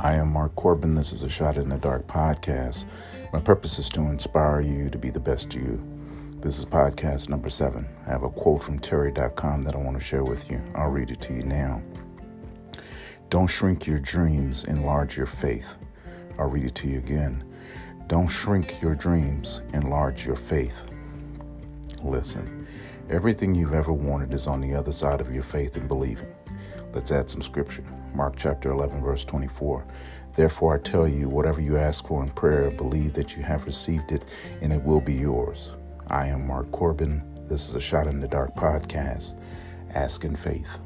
I am Mark Corbin. This is a Shot in the Dark podcast. My purpose is to inspire you to be the best you. This is podcast number seven. I have a quote from Terry.com that I want to share with you. I'll read it to you now. Don't shrink your dreams, enlarge your faith. I'll read it to you again. Don't shrink your dreams, enlarge your faith. Listen, everything you've ever wanted is on the other side of your faith and believing. Let's add some scripture. Mark chapter 11, verse 24. Therefore, I tell you, whatever you ask for in prayer, believe that you have received it and it will be yours. I am Mark Corbin. This is a Shot in the Dark podcast. Ask in faith.